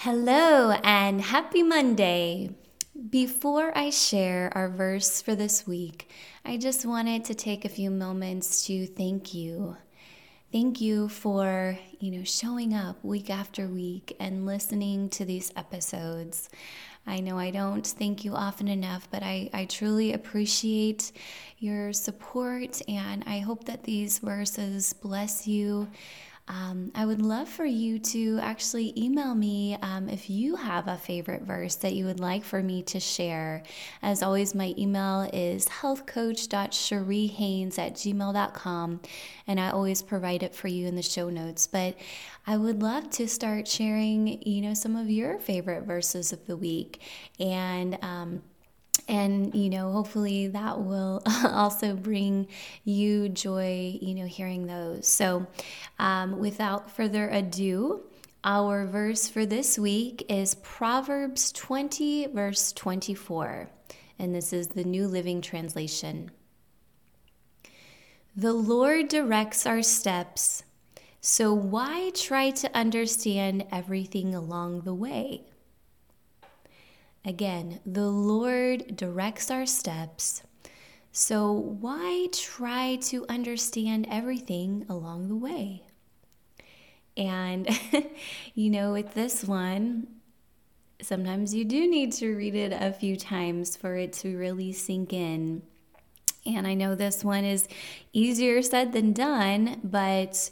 Hello and happy Monday. Before I share our verse for this week, I just wanted to take a few moments to thank you. Thank you for, you know, showing up week after week and listening to these episodes. I know I don't thank you often enough, but I, I truly appreciate your support and I hope that these verses bless you um, I would love for you to actually email me um, if you have a favorite verse that you would like for me to share. As always, my email is healthcoach.cheriehaynes at gmail.com, and I always provide it for you in the show notes. But I would love to start sharing, you know, some of your favorite verses of the week. And, um, and you know hopefully that will also bring you joy you know hearing those. So um, without further ado our verse for this week is proverbs 20 verse 24 and this is the new living translation. The lord directs our steps so why try to understand everything along the way Again, the Lord directs our steps. So why try to understand everything along the way? And, you know, with this one, sometimes you do need to read it a few times for it to really sink in. And I know this one is easier said than done, but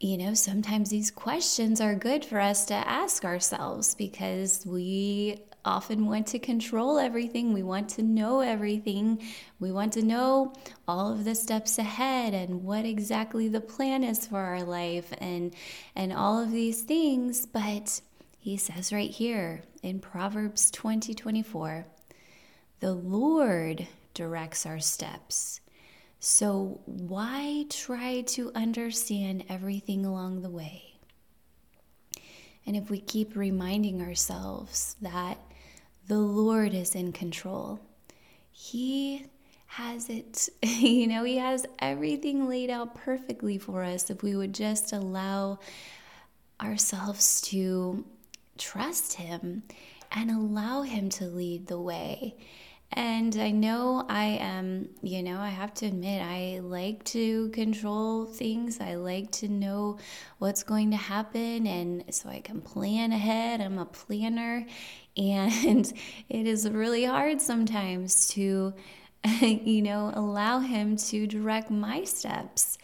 you know, sometimes these questions are good for us to ask ourselves because we often want to control everything. We want to know everything. We want to know all of the steps ahead and what exactly the plan is for our life and and all of these things, but he says right here in Proverbs 20 24, the Lord directs our steps. So, why try to understand everything along the way? And if we keep reminding ourselves that the Lord is in control, He has it, you know, He has everything laid out perfectly for us if we would just allow ourselves to trust Him and allow Him to lead the way. And I know I am, you know, I have to admit, I like to control things. I like to know what's going to happen. And so I can plan ahead. I'm a planner. And it is really hard sometimes to, you know, allow Him to direct my steps.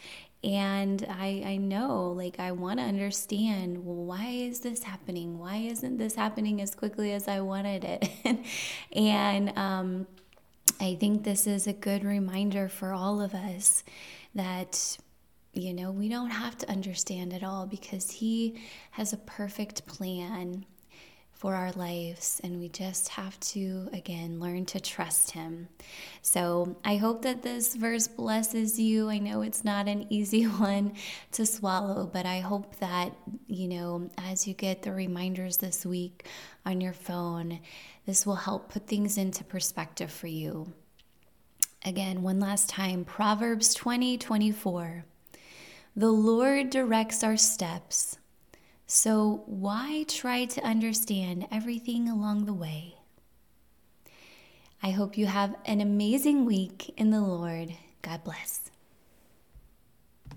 And I, I know, like, I want to understand well, why is this happening? Why isn't this happening as quickly as I wanted it? and um, I think this is a good reminder for all of us that, you know, we don't have to understand it all because He has a perfect plan for our lives, and we just have to, again, learn to trust Him. So I hope that this verse blesses you. I know it's not an easy one to swallow, but I hope that, you know, as you get the reminders this week on your phone, this will help put things into perspective for you. Again, one last time Proverbs 20 24. The Lord directs our steps so, why try to understand everything along the way? I hope you have an amazing week in the Lord. God bless.